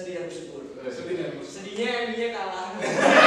sedih dan bersyukur. Eh, Sedih bersyukur. Sedihnya dia kalah.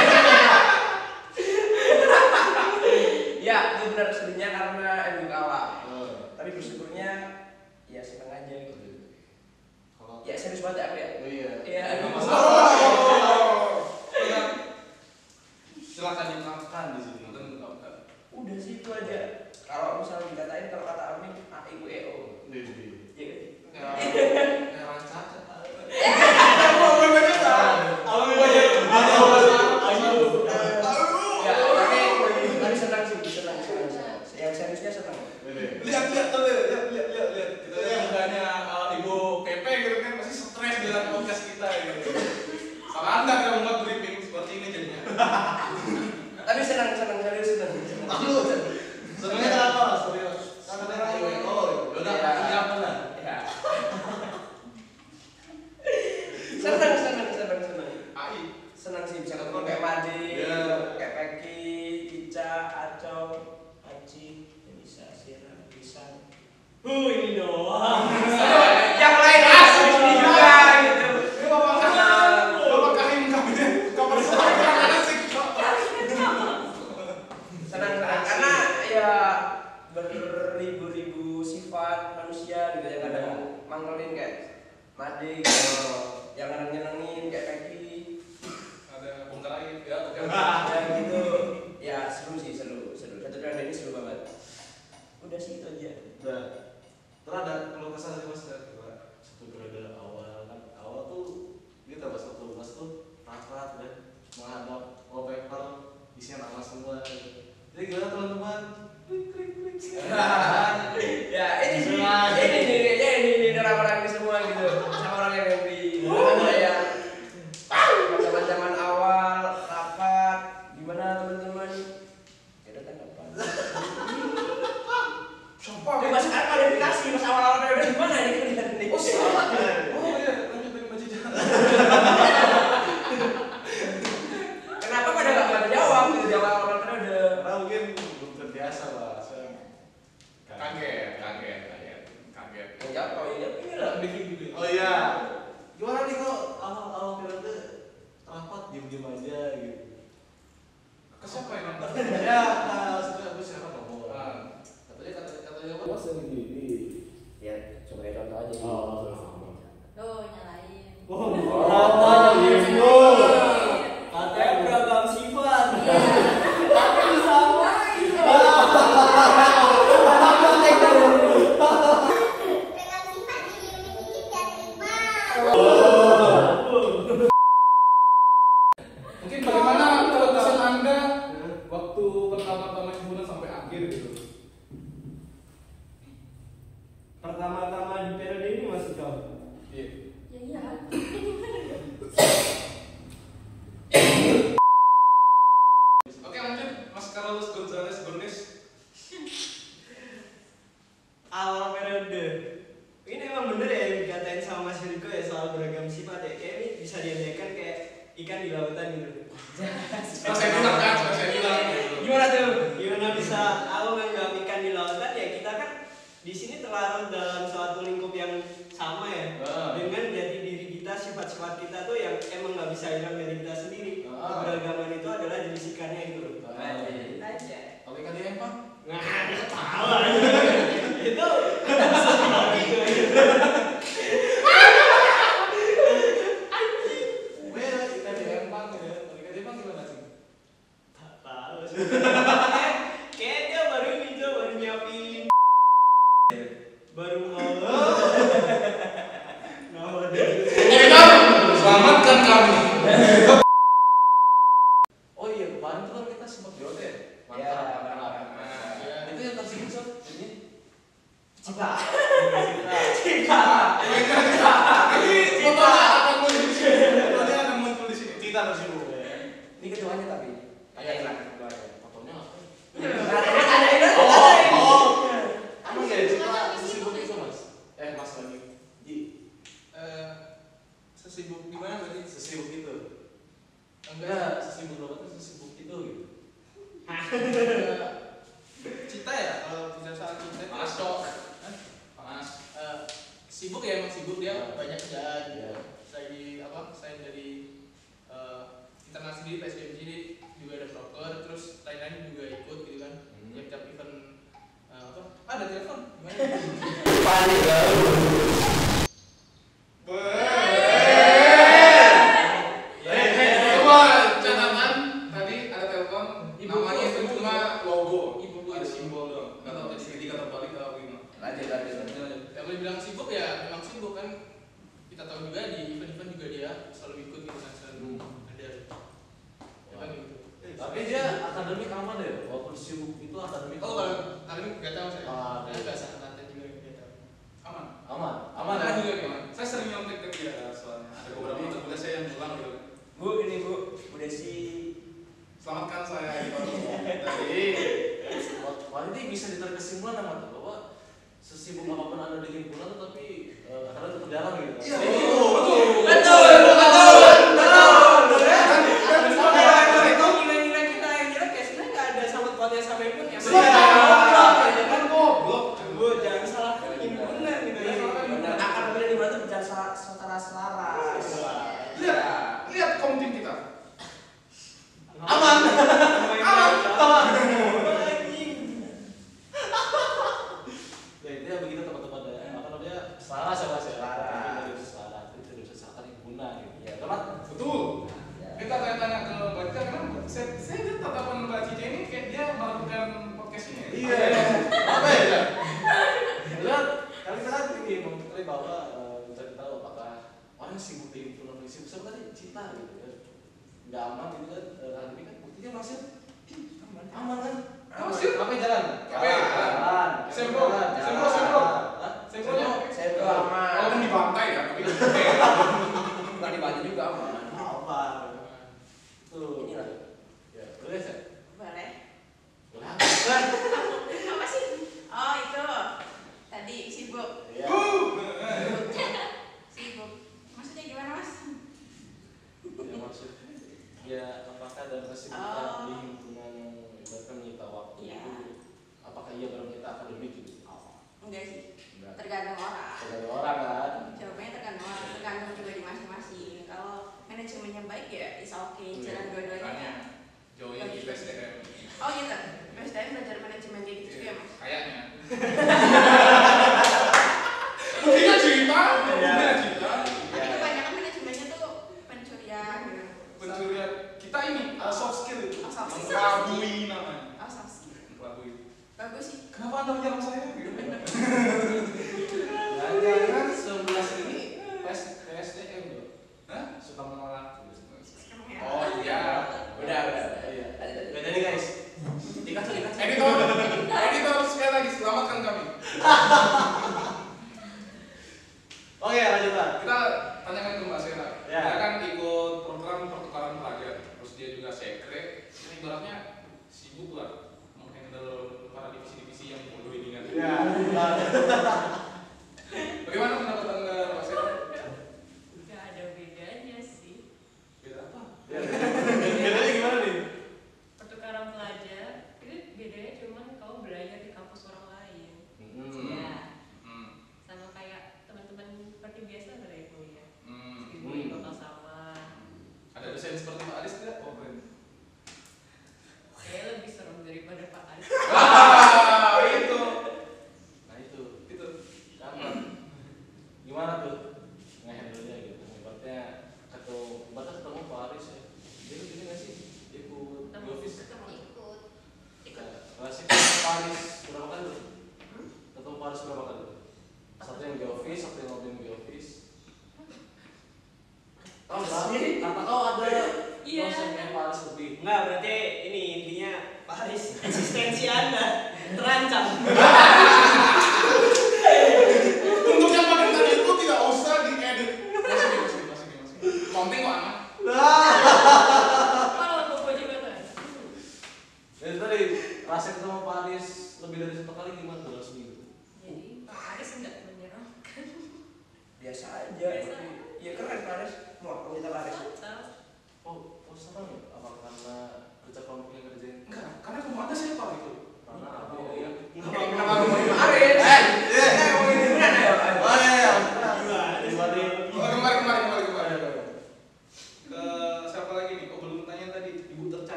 Bagus sih. Kenapa anda menyerang saya? Gitu.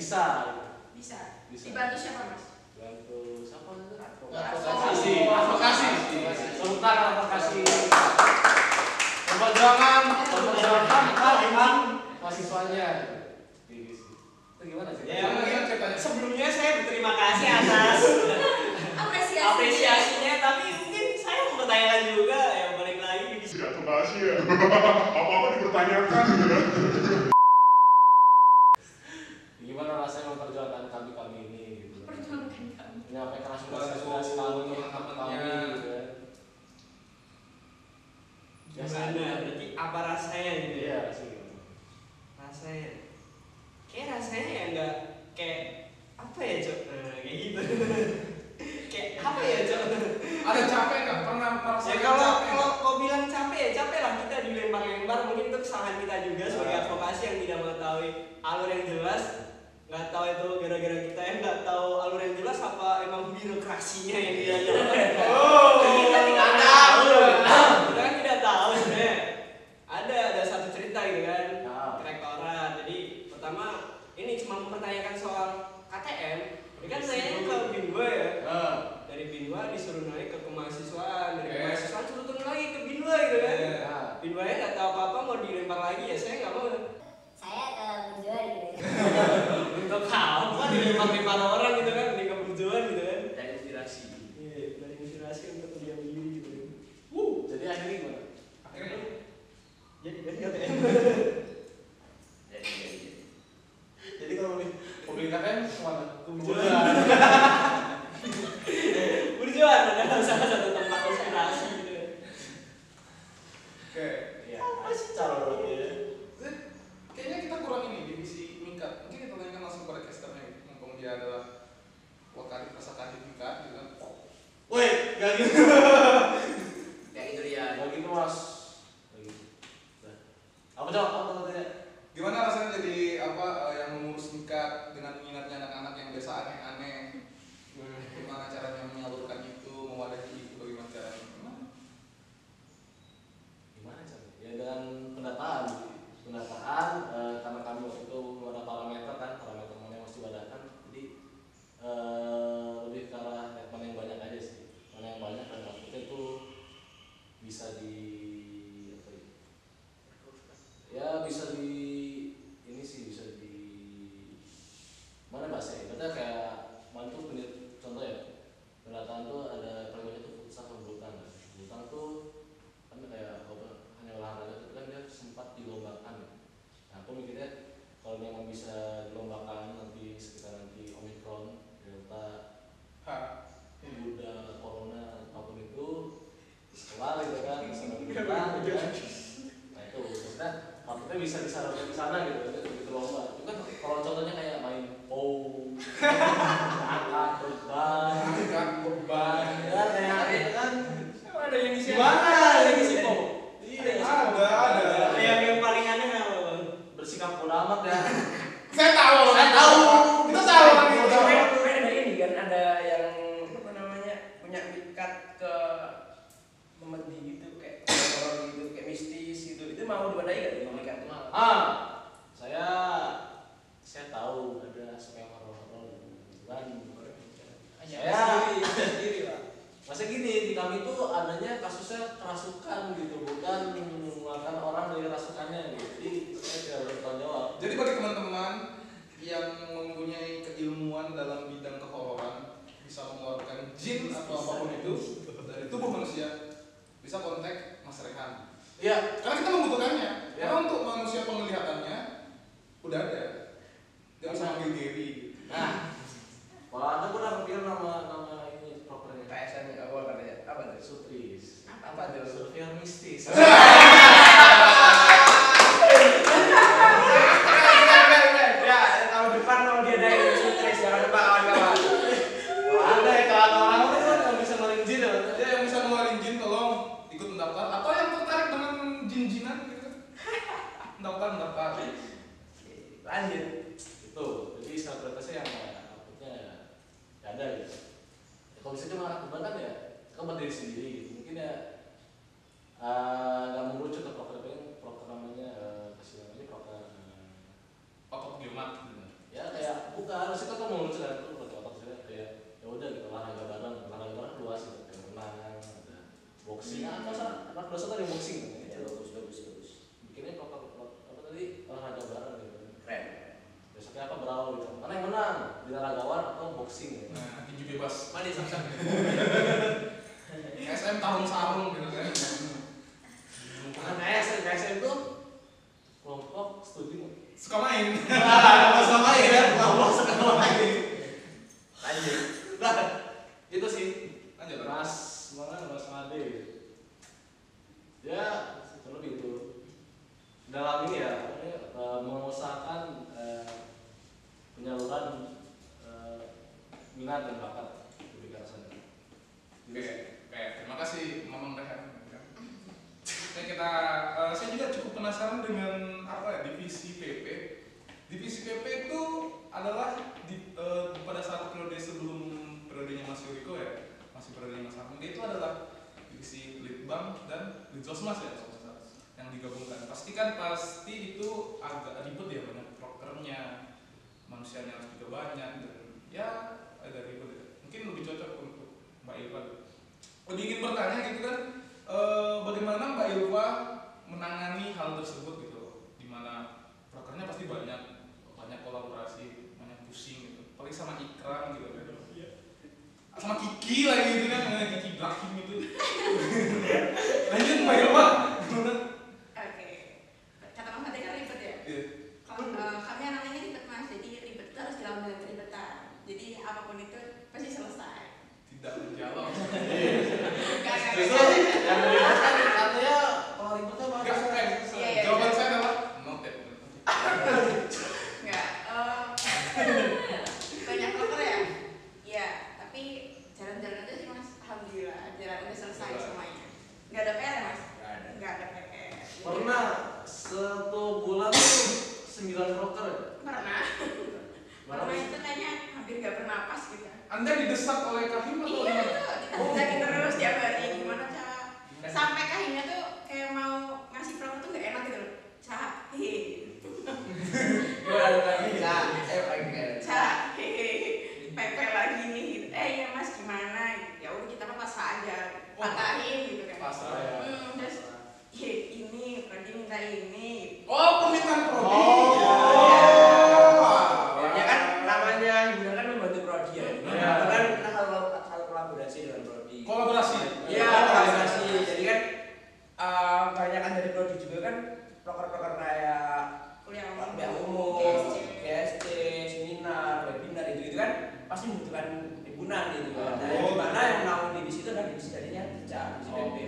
bisa. Bisa. Dibantu siapa mas? Bantu siapa advokasi. Advokasi. Sebentar advokasi. Perjuangan. Perjuangan kalian mahasiswanya. Itu gimana sih? Ya mungkin sebelumnya saya berterima kasih atas apresiasinya. apresiasinya tapi mungkin saya mau bertanya juga ya balik lagi. Tidak kebahas ya apa apa dipertanyakan gitu kan? bisa disalurkan di sana gitu. lanjut itu jadi sel prioritasnya yang outputnya ya ada gitu. Ya, kalau bisa cuma kebanyakan ya kamu berdiri sendiri gitu. Mungkin ya sama Kiki lagi gitu kan Kiki Brahim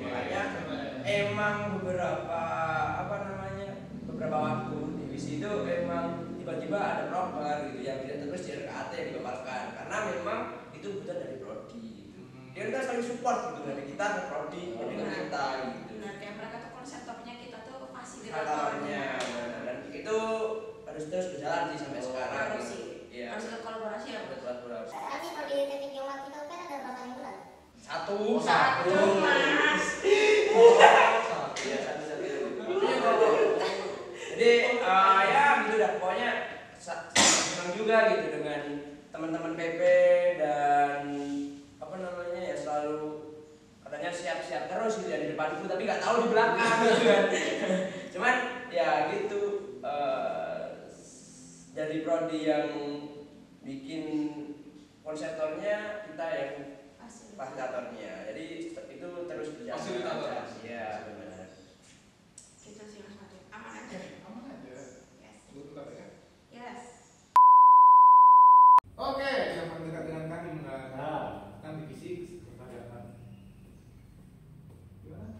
makanya emang beberapa apa namanya beberapa waktu di itu emang tiba-tiba ada proper gitu yang tidak terus di KAT yang dibebaskan karena memang itu butuh dari prodi. Gitu. dia kan saling support gitu dari kita ke prodi oh. prodi kita gitu. Nah kayak mereka tuh konseptornya kita tuh masih gerakannya dan itu harus terus berjalan sih sampai oh. sekarang harus gitu. sih. Iya. Harus kolaborasi ya. Kolaborasi. Tapi kalau di teknik yang satu. Satu mas. Jadi ya gitu dah pokoknya senang juga gitu dengan teman-teman PP dan apa namanya ya selalu katanya siap-siap terus gitu ya di depanku tapi nggak tahu di belakang gitu kan. Cuman ya gitu eh, uh, dari prodi yang bikin konseptornya kita yang fasilitatornya jadi itu terus berjalan. Fasilitator ya benar. Gitu sih mas Madu aman aja. Aman aja. Yes. Ya? Yes. Oke okay. yang paling dekat dengan kami nah. kami bisik pertanyaan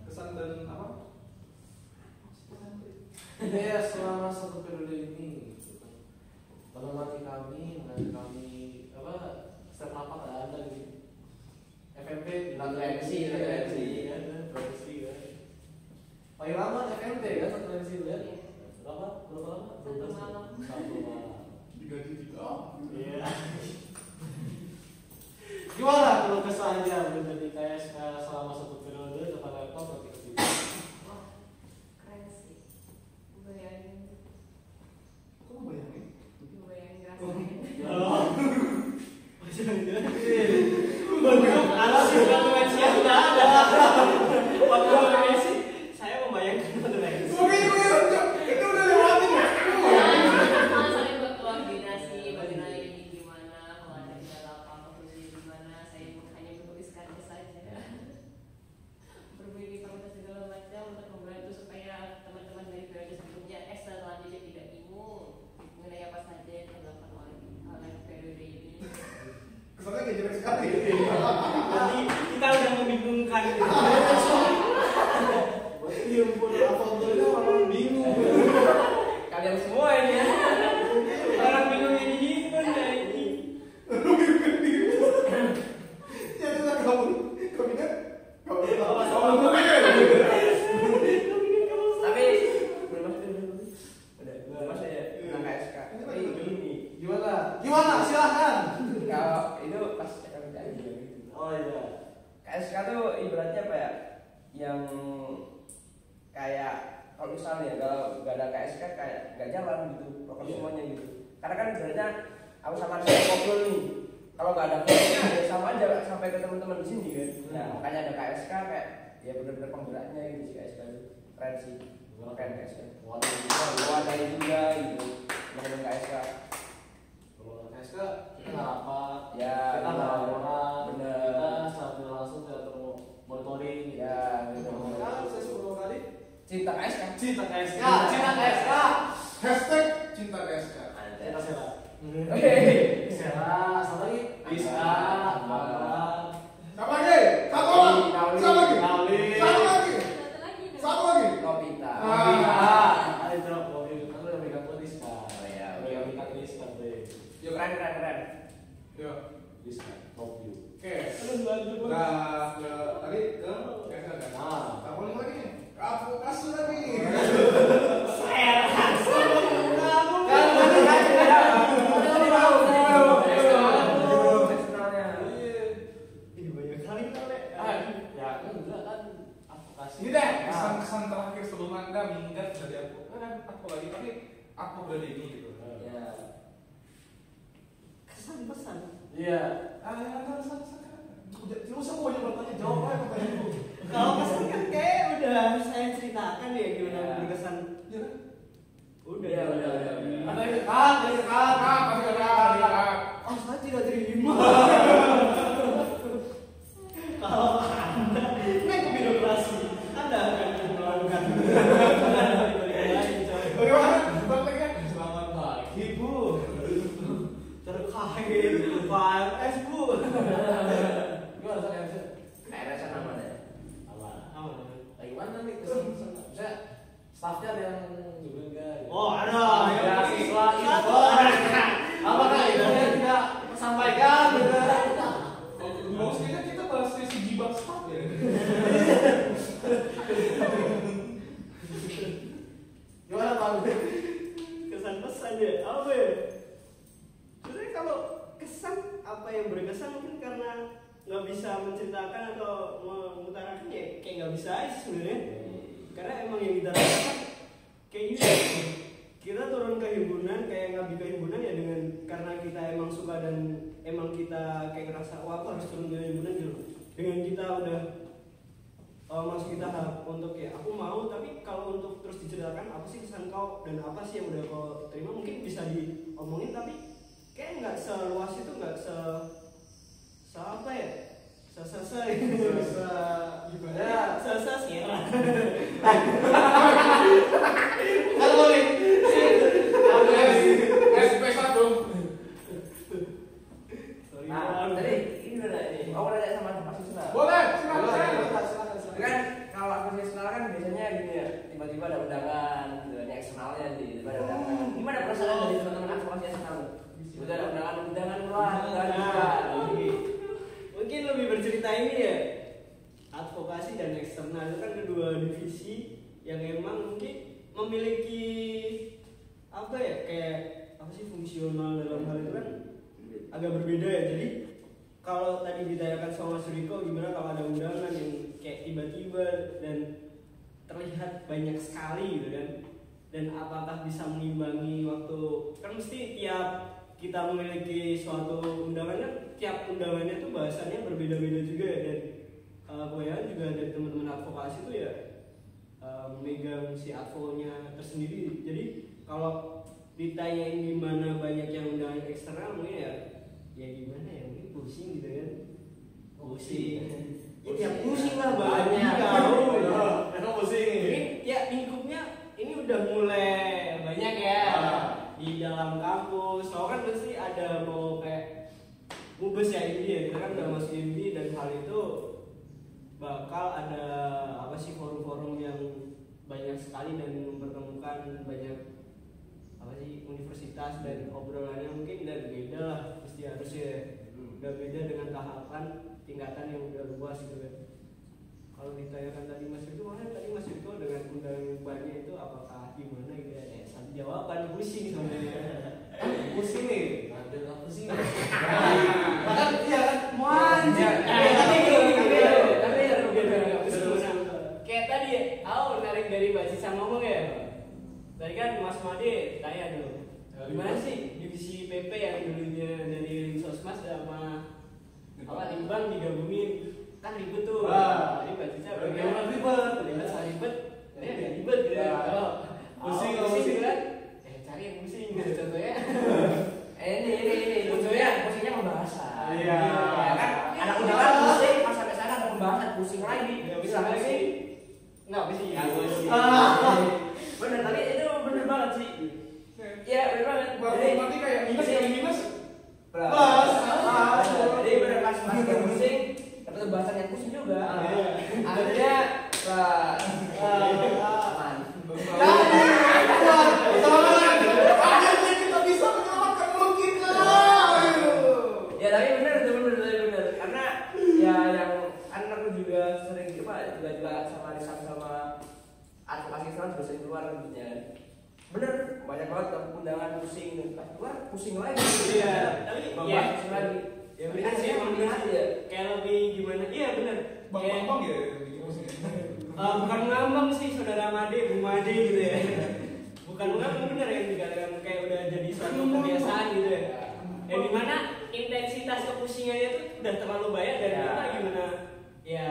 kesan dan apa? Ya selama satu periode ini mengamati kami mengenai kami apa setiap apa ada gitu. FMP satu MC satu MC profesi kan paling lama FMP kan satu MC iya, iya. ya, itu ya? berapa? Berapa lama? Satu malam. Satu malam. Digaji tiga iya. Gimana kalau kesannya menjadi KSK selama satu Oh iya. KSK tuh ibaratnya apa ya? Yang kayak kalau misalnya kalau nggak ada KSK kayak nggak jalan gitu, pokoknya yeah. semuanya gitu. Karena kan sebenarnya aku sama Rizky ngobrol nih. Kalau nggak ada KSK ya sama aja sampai ke teman-teman di sini kan. Hmm. Nah makanya ada KSK kayak ya benar-benar penggeraknya gitu KSK itu keren sih. Makanya KSK. ada juga gitu. Makanya KSK ke hmm. kenapa? Ya kita iya, nggak orang kita langsung tidak monitoring. Ya, gitu. Cinta KSK cinta KSK cinta KSK hashtag cinta KSK cinta Sela Sela sama lagi Bisa Sama lagi Sama this can help you. Oke, okay. terus lanjut. Nah, kamu lagi. kalian kan jawab iya. kesan kan kayak udah saya ceritakan ya gimana berkesan. Ya udah. Ya udah ada yang kak ada yang kak sih yang udah kau terima. Mungkin bisa diomongin tapi kayak nggak seluas itu nggak se udah beda dengan tahapan tingkatan yang udah luas gitu kan kalau ditanyakan tadi Mas itu mana tadi Mas itu dengan undang banyak itu apakah gimana gitu ya satu jawaban pusing sebenarnya pusing nih ada apa sih bahkan iya kan mau anjir tapi tapi kayak tadi aku menarik dari Mbak Sisa ngomong ya tadi kan Mas Made tanya dulu Gimana sih divisi PP yang dulunya dari Sosmas sama apa Limbang digabungin kan ribet tuh. Tadi Mbak Cica Ribet, ribet. ribet sama ribet. Ya ribet gitu ya. Kalau Pusing, kalau pusing. kan. Eh cari yang pusing gitu contohnya. Eh, ini ini ini lucunya pusingnya pembahasan. Iya. Ya kan anak undangan pusing pas sampai sana ada pembahasan pusing lagi. Bisa lagi. Nggak pusing. Ya, pusing. Ah. Bener tapi itu bener banget sih. Iya bener banget. Buat matematika yang minus yang minus. Beras. Jadi bener pas pas dia pusing, dapat pembahasan yang pusing juga. Iya. Akhirnya. Aman. menyelamatkan mulut kita. Ya tapi bener itu bener karena ya yang aku juga sering juga juga sama Rizal sama advokasi Islam juga sering keluar gitu ya. Bener banyak banget undangan pusing pas keluar pusing lagi. Iya, tapi ya. pusing lagi. Ya bener sih emang gitu. ya. Kayak lebih gimana? Iya bener. Bang bang bang ya. Eh, bukan ngambang sih saudara Made, Bu Made gitu ya. Bukan ngambang bener ya dikatakan kayak udah jadi suatu kebiasaan gitu ya. Yang di mana intensitas kepusingannya tuh udah terlalu banyak dan Ya. kita gimana ya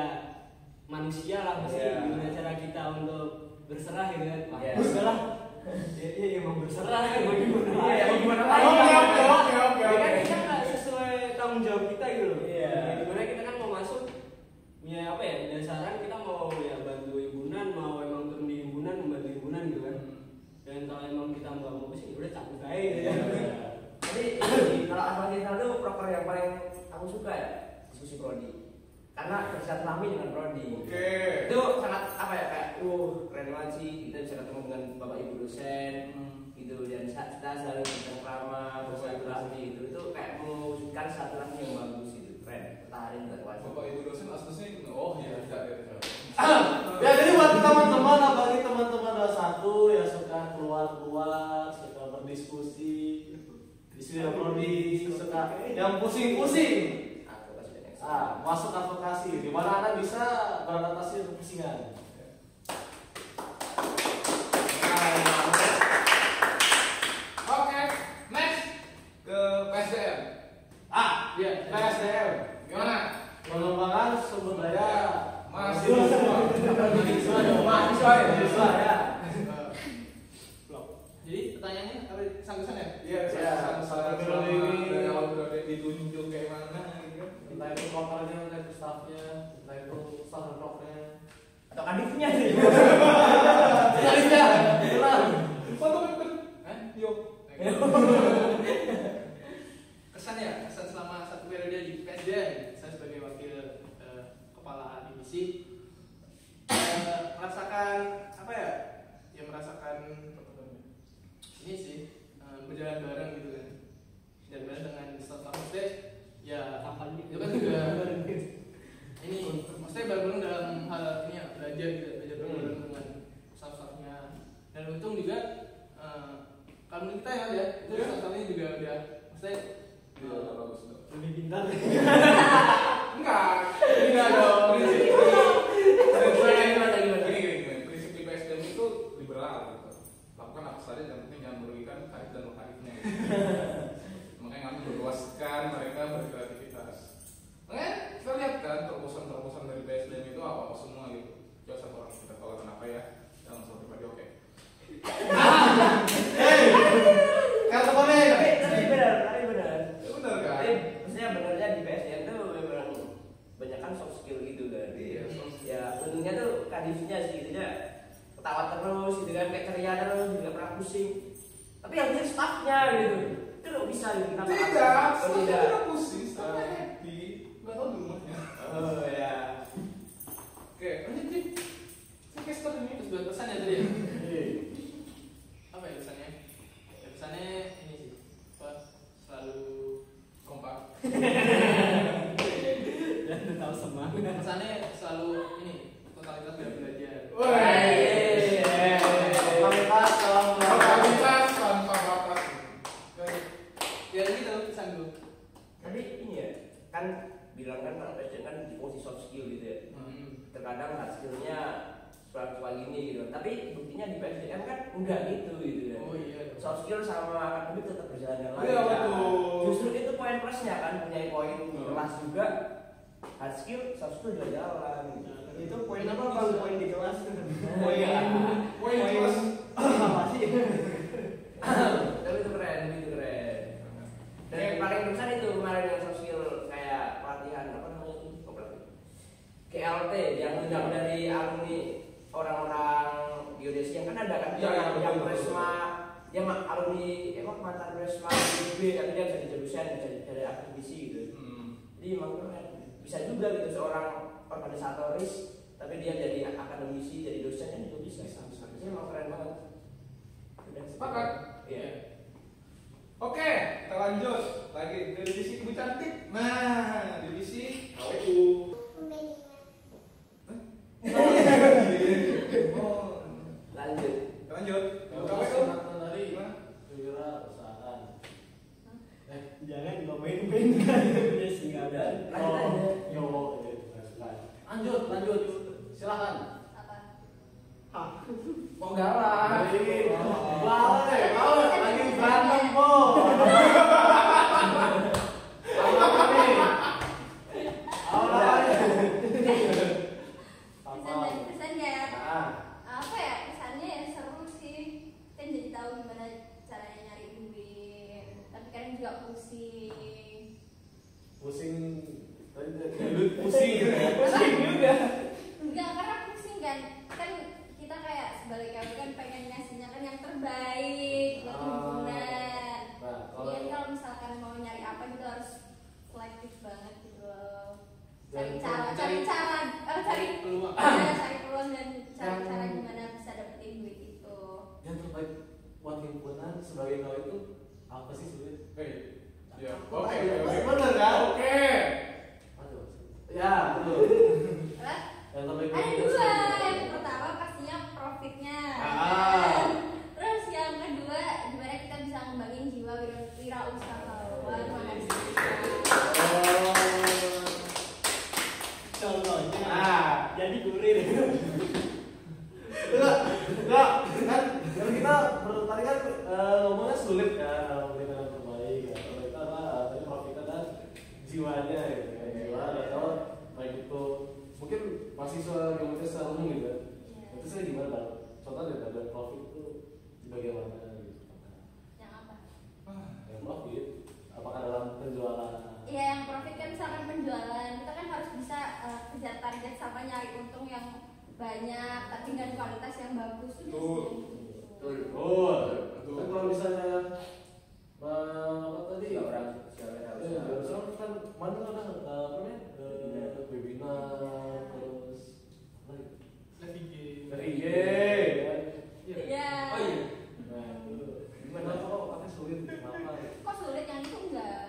manusia lah pasti Ya. gimana cara kita untuk berserah gitu kan. Ya. Berserah. Ya, ya emang berserah kan mau gimana? Iya, lagi? mau gimana lagi? Oke, oke, oke, oke, oke, Ya kan kita nggak sesuai tanggung jawab kita gitu loh. Iya. Ya, Di mana kita kan mau masuk ya apa ya dasaran kita mau ya bantu himpunan mau emang turun di himpunan membantu himpunan gitu kan dan kalau emang kita nggak mau sih udah cabut aja gitu ya Jadi ini, kalau advokasi Islam itu proker yang paling aku suka ya diskusi prodi karena bersilaturahmi dengan prodi. Oke. itu sangat apa ya kayak uh keren banget sih. Kita bisa ketemu dengan bapak ibu dosen gitu. Dan kita selalu bercengkrama bersilaturahmi gitu. Itu kayak mewujudkan silaturahmi yang bagus gitu. Keren. Pertahanin buat wajib Bapak ibu dosen asesnya ikut. Oh tidak tidak. ya jadi buat teman-teman bagi teman-teman ada satu yang suka keluar-keluar suka berdiskusi diskusi. prodi suka yang pusing-pusing advokasi dan eksternal. ah masuk advokasi di mana anda bisa beradaptasi dengan pusingan Oke, next ke PSDM. ah Iya. PSDM Gimana? pengembangan sumber daya Mahasiswa semua. mahasiswa ya mahasiswa ya mahasiswa ya Jadi pertanyaannya apa pesan-pesan ya? Iya, pesan-pesan pesan-pesan selama periode ini. dari awal periode ditunjuk kayak mana gitu kan. entah itu propernya entah itu staffnya entah itu staff dan proknya atau kadifnya sih Kadifnya, benar. Foto itu. Hah? Yuk. Kesannya, kesan selama satu periode di PSDM, saya sebagai wakil eh, kepala divisi eh, merasakan apa ya? Ya merasakan ini sih eh, berjalan bareng gitu kan. Berjalan bareng dengan staff maksudnya ya kapan itu kan juga ini maksudnya bareng dalam hal ini ya belajar gitu belajar bareng dengan staff-staffnya dan untung juga eh, kalau kita ya ya itu staff-staffnya juga udah maksudnya eh, bagus lebih pintar enggak enggak dong prinsip Gimana, gimana, gimana? Gini, gini, gini. prinsip di PSDM itu liberal gitu lakukan apa saja yang penting jangan merugikan karif dan lokalifnya gitu. makanya kami berluaskan mereka berkreativitas makanya kita lihat kan terobosan-terobosan dari PSDM itu apa apa semua gitu jauh satu orang kita tahu kenapa ya jangan soal pribadi oke Kartu kuning. tapi tapi benar tapi benar ya benar kan tapi maksudnya benernya di PSDM tuh memang banyak kan soft skill gitu kan Iya, soft skill. ya untungnya tuh kadifnya sih gitu ya ketawa terus gitu kan kayak ceria terus nggak pernah pusing tapi yang penting staffnya gitu itu nggak bisa gitu kenapa tidak. Oh, tidak. Tidak pusing saya happy. Nggak tahu di rumahnya. Oh ya. Oke lanjut Dik. saya caster ini terus buat pesan ya tadi ya? Apa ya pesannya? Ya, pesannya ini sih apa selalu kompak. Dan tahu semangat. Pesannya selalu ini totalitas dalam belajar Kualitas dalam totalitas tanpa batas ya ini tahu pesan gue tapi ini tapi buktinya di PSDM kan enggak gitu gitu kan Oh iya. soft skill sama akademik tetap berjalan dengan Iya, lancar. betul. justru itu poin plusnya kan punya poin di kelas juga hard skill soft skill juga jalan gitu. Nah, itu poin apa bang poin di kelas Oh, iya. Poin kelas. apa sih tapi itu keren itu keren dan yang paling besar itu kemarin yang soft skill kayak pelatihan apa namanya? KLT yang undang dari alumni orang-orang geodesi yang kan ada kan Iya, yang, yang presma yang alumni emang mantan presma IB tapi dia bisa jadi dosen bisa jadi akademisi gitu Hmm. jadi emang keren bisa juga gitu seorang organisatoris tapi dia jadi akademisi jadi dosen kan juga bisa jadi emang keren banget. Sepakat? Iya. Oke, kita lanjut lagi ke divisi ibu cantik. Nah, divisi KU. Kan kalau kita tadi kan eh, ngomongnya sulit kan kita yang terbaik ya. Kalau kita apa tadi profitnya dan jiwanya gitu kan jiwa dan kalau baik itu mungkin mahasiswa geometri secara umum gitu ya. Iya. itu saya gimana contoh dari ada profit itu bagaimana gitu Yang apa? yang profit apakah dalam penjualan Iya yang profit kan misalkan penjualan kita kan harus bisa eh, kejar target sama nyari untung yang banyak tapi dengan kualitas yang bagus tuh Betul. Betul. kan kalau misalnya eh, apa tadi Tiga orang segala Ya, usaha. soalnya kan mana ada eh, apa namanya eh, webinar terus apa lagi? Live IG. dari IG kan? Iya. Oh iya. nah gimana kok pakai sulit kenapa Kok sulit yang itu enggak?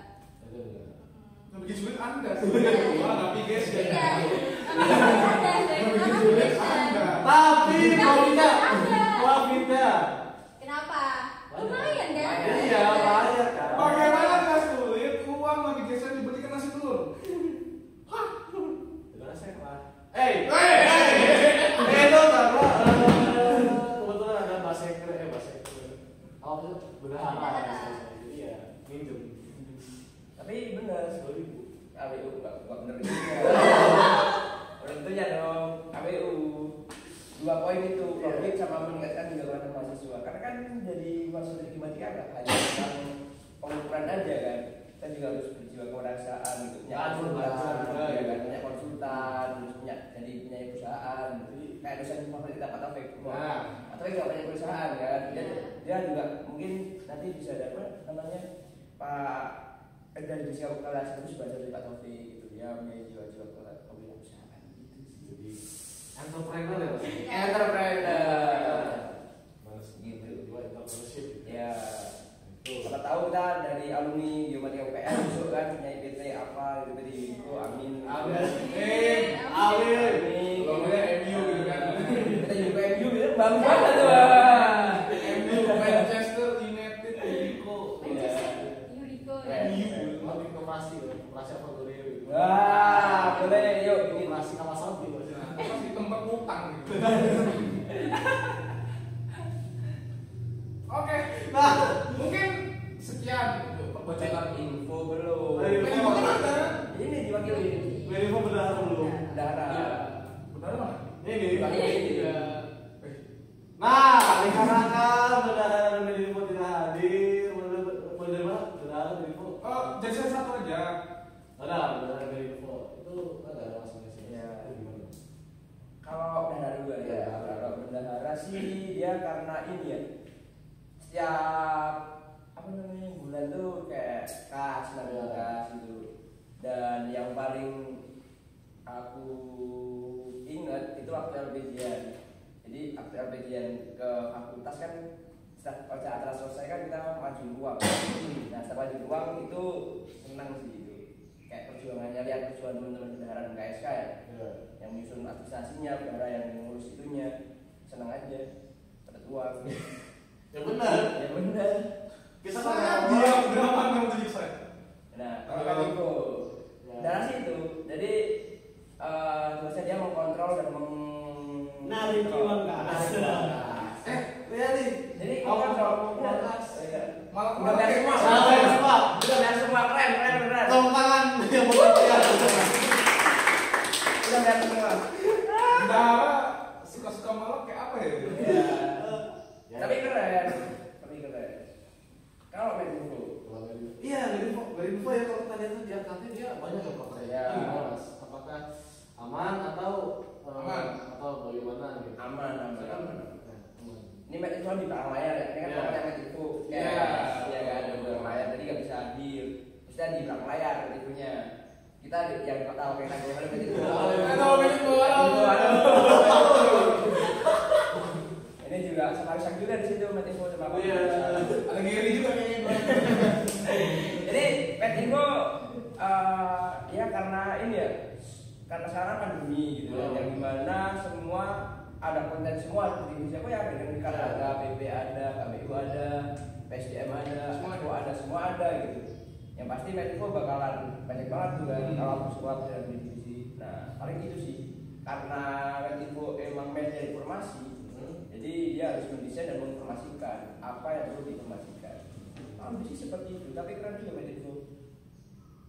Bikin sulit Anda. Sulit gua tapi guys ya. Iya. Tapi ada dari mana bisa? tapi Nggak profitnya ada. profitnya Kenapa? Lumayan kan? iya banyak kan Bagaimana nggak sulit uang lagi geser dibelikan nasi telur? Gimana saya eh Eh, karena eh, kebetulan ada bahasa Inggris eh bahasa Inggris apa sih bendahara jadi ya minjem Tapi benar sepuluh ribu. KWU nggak nggak bener juga. Tentunya dong KWU dua poin itu profit sama meningkatkan kegiatan mahasiswa. Karena kan jadi mahasiswa Madya nggak hanya tentang pengukuran aja kan. Kita juga harus berjiwa kewirausahaan gitu. Punya konsultan, ya kan? punya konsultan, punya jadi punya perusahaan. Kayak dosen favorit kita Pak Taufik. Nah. Atau nggak punya perusahaan kan? Dia, dia juga mungkin nanti bisa dapat namanya Pak eh, dari bisa kelas terus belajar dari Pak Taufik gitu ya punya jiwa-jiwa kelas kewirausahaan gitu sih. jadi entrepreneur ya mas Entrepreneur. Mas Gitu. dua entrepreneurship Ya. itu Siapa tahu kita dari alumni Geometri UPN besok kan punya IPT apa gitu Uniko, amin. Amin. Oke, nah mungkin sekian untuk info belum. Ini diwakili. ini. Info berdarah iya, belum. Iya. Berdarah. Berdarah mana? Ini diwakili. ini. Iya, nah, lingkaran Kalau bendahara juga ya, Iya. kalau bendahara sih dia karena ini ya. Setiap apa namanya bulan tuh kayak kas nabung Iya. kas gitu. Dan yang paling aku ingat itu waktu LPGN jadi waktu LPGN ke fakultas kan setelah acara selesai kan kita maju ruang. Nah setelah maju ruang itu senang sih kayak perjuangannya lihat perjuangan teman-teman bendahara dan KSK ya Iya. yang menyusun administrasinya, bendahara yang ngurus itunya senang aja dapat uang Ya benar. ya benar Kita Saya kan dia berapa enam tujuh saya. nah Kalau kalau itu Ya. dari situ jadi eh tugasnya dia mengkontrol dan meng Narik uang kas. Uang. Eh, Iya nih. jadi Mau kontrol mau udah kas. malah udah bayar semua bayar semua keren keren keren Tepuk tangan yang bekerja. Bendahara suka-suka malah kayak apa ya? ya. Ya. tapi keren tapi keren kalau main dulu Iya, dari info, dari info ya kalau lihat tuh dia katanya dia banyak yang pakai. Iya. Itu? Apakah aman atau eh, Aman. atau bagaimana gitu? aman aman Kan, aman aman. ini met itu di belakang layar ya ini kan Iya. pokoknya met itu Iya. ya kan ada di belakang layar jadi nggak bisa hadir kita di belakang layar itunya kita yang tahu kayak ini juga sama Rusak juga di situ met info sama aku Iya. Ada Gary juga kayaknya. jadi met info eh, ya karena ini ya karena sekarang pandemi gitu Hmm. yang di mana semua ada konten semua di Indonesia kok ya dengan kan Iya. ada PP ada KBU ada PSDM ada Semua semua ada semua ada gitu yang pasti Medifo bakalan banyak banget tuh kan Hmm. kalau sekolah dan divisi nah paling itu sih karena Medifo emang media informasi Hmm. jadi dia harus mendesain dan menginformasikan apa yang perlu diinformasikan kurang lebih sih seperti itu tapi keren juga Medifo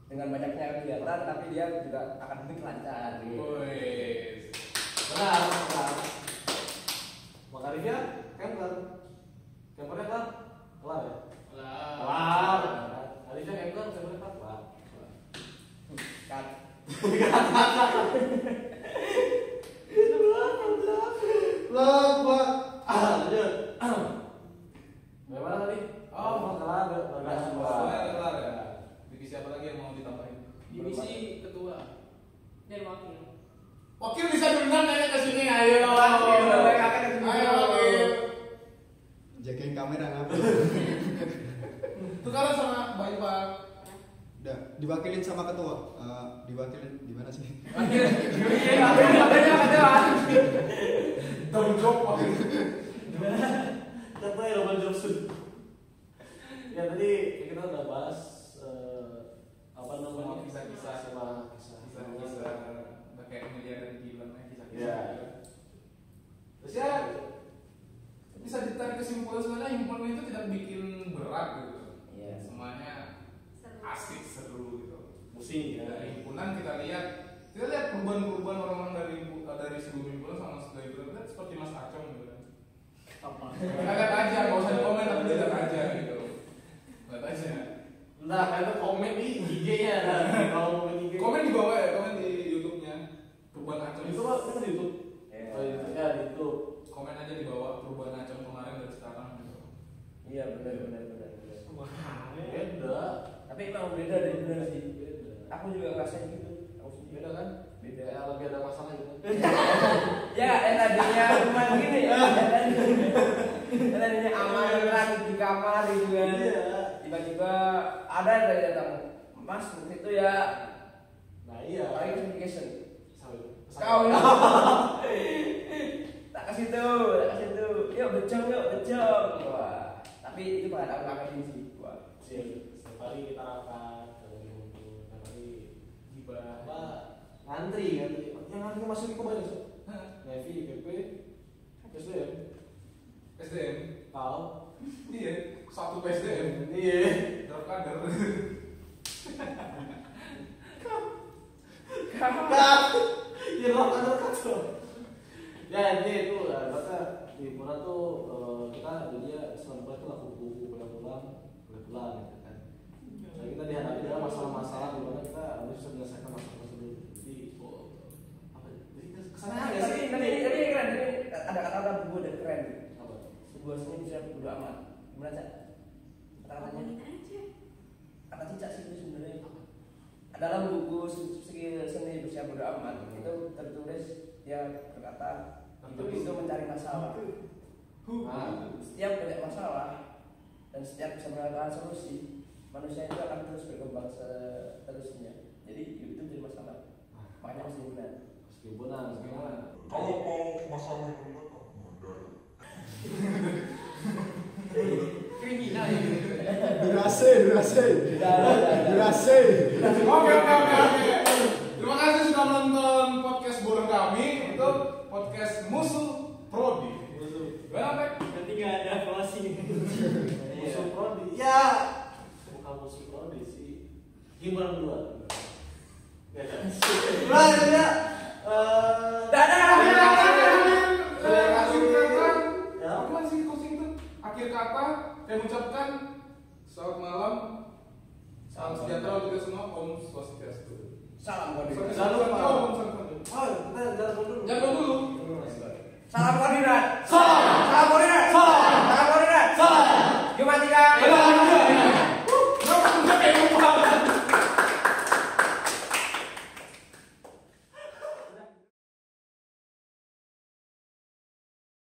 dengan banyaknya kegiatan tapi dia juga akademik lancar gitu. Benar, benar. Makarifnya camper. Campernya kan kelar ya? Kelar. Alifnya camper, campernya kan kelar. Cut. Lah, gua ah, lanjut. Bagaimana tadi? Oh, mau kelar, udah Udah semua. Semuanya kelar ya. Divisi apa lagi yang mau ditambahin? Divisi ketua dan wakil. Wakil bisa diundang kayaknya ke sini, ayo. Wakil. Ayo, wakil. Jagain kamera ngapa? Tukaran sama Mbak Ipa. Udah diwakilin sama ketua. Eh, diwakilin di mana sih? Double job wakil. Contohnya Roman Johnson. Ya tadi kita udah bahas eh, apa namanya kisah-kisah. sama kisah Kisah-kisah. Kayak media dari Gilang ya, kisah-kisah. Iya. Terus ya bisa ditarik kesimpulan sebenarnya himpunan itu tidak bikin berat gitu. Iya. Semuanya asik seru musik ya. Dari himpunan kita lihat kita lihat perubahan-perubahan orang-orang dari dari sebelum himpunan sama setelah himpunan kita seperti Mas Acong gitu kan. Kita lihat aja, nggak usah komen tapi lihat aja gitu. Lihat aja. Nah, itu komen di IG-nya nah. Kalau komen IG. Komen di bawah ya, komen di YouTube-nya. Perubahan Acong itu mah kan di YouTube. Iya. Oh, itu ya di YouTube. Komen aja di bawah perubahan Acong kemarin dan sekarang gitu. Iya benar benar benar. benar. Beda. Tapi emang beda deh benar sih. Beda. Aku juga ngerasain gitu. Aku sendiri. Beda kan? Beda. Kayak lagi ada masalah gitu. Ya, yang tadinya cuma gini. yang tadinya- yang tadinya aman tenang di kamar gitu kan. Iya. Tiba-tiba ada yang dari datang. Mas, itu ya Nah, iya. paling communication. Kau tak kasih situ, tak kasih situ. Yuk bejong, yuk bejong. Wah, tapi itu bukan aku ngapain sih. Wah, Sih, setiap hari kita rapat, setiap hari Gibah. apa ngantri ngantri yang ngantri masuk di ke mana sih? Hah? Nevi, PP, SDM, SDM. tahu? Iya, satu PSDM. Iya. Drop kader. Ya lo kan kacau. Ya ini itu maka di Pura tuh tuh aku buku kuliah pulang kuliah pulang gitu kan nah, kita dihadapi dengan masalah-masalah di mana kita harus menyelesaikan masalah tersebut jadi oh, apa ya? jadi kesannya Tapi ada sih tapi tapi keren, tapi ada kata-kata buku dan keren. Seni bisa bodo amat. Gimana cak? Aja. kata cicak sih itu sebenarnya? Dalam buku segi seni berusia bodo amat. Itu tertulis dia berkata hidup itu mencari masalah. Nah setiap banyak masalah dan setiap bisa menemukan solusi manusia itu akan terus berkembang seterusnya. Jadi hidup itu jadi masalah. Makanya mesti benar. Meskipun nah meskipun Kalau mau masalah. Kriminal ya Durasi, durasi. Durasi. Oke oke oke oke. Terima kasih sudah menonton podcast borong kami itu podcast musuh prodi. Pak? Nanti nggak ada closing. musuh prodi ya bukan musuh prodi sih gimana dua ya nah ya eh dadah Akhir kata, kata saya mengucapkan selamat malam, salam sejahtera untuk semua, Om Swastiastu. Salam koordinat. Salam koordinat. salam kita oh, eh, salam dulu. salam dulu. Salam koordinat. Salam. Salam koordinat. Salam. Salam koordinat. Salam. Jumat tiga. Jumat tiga.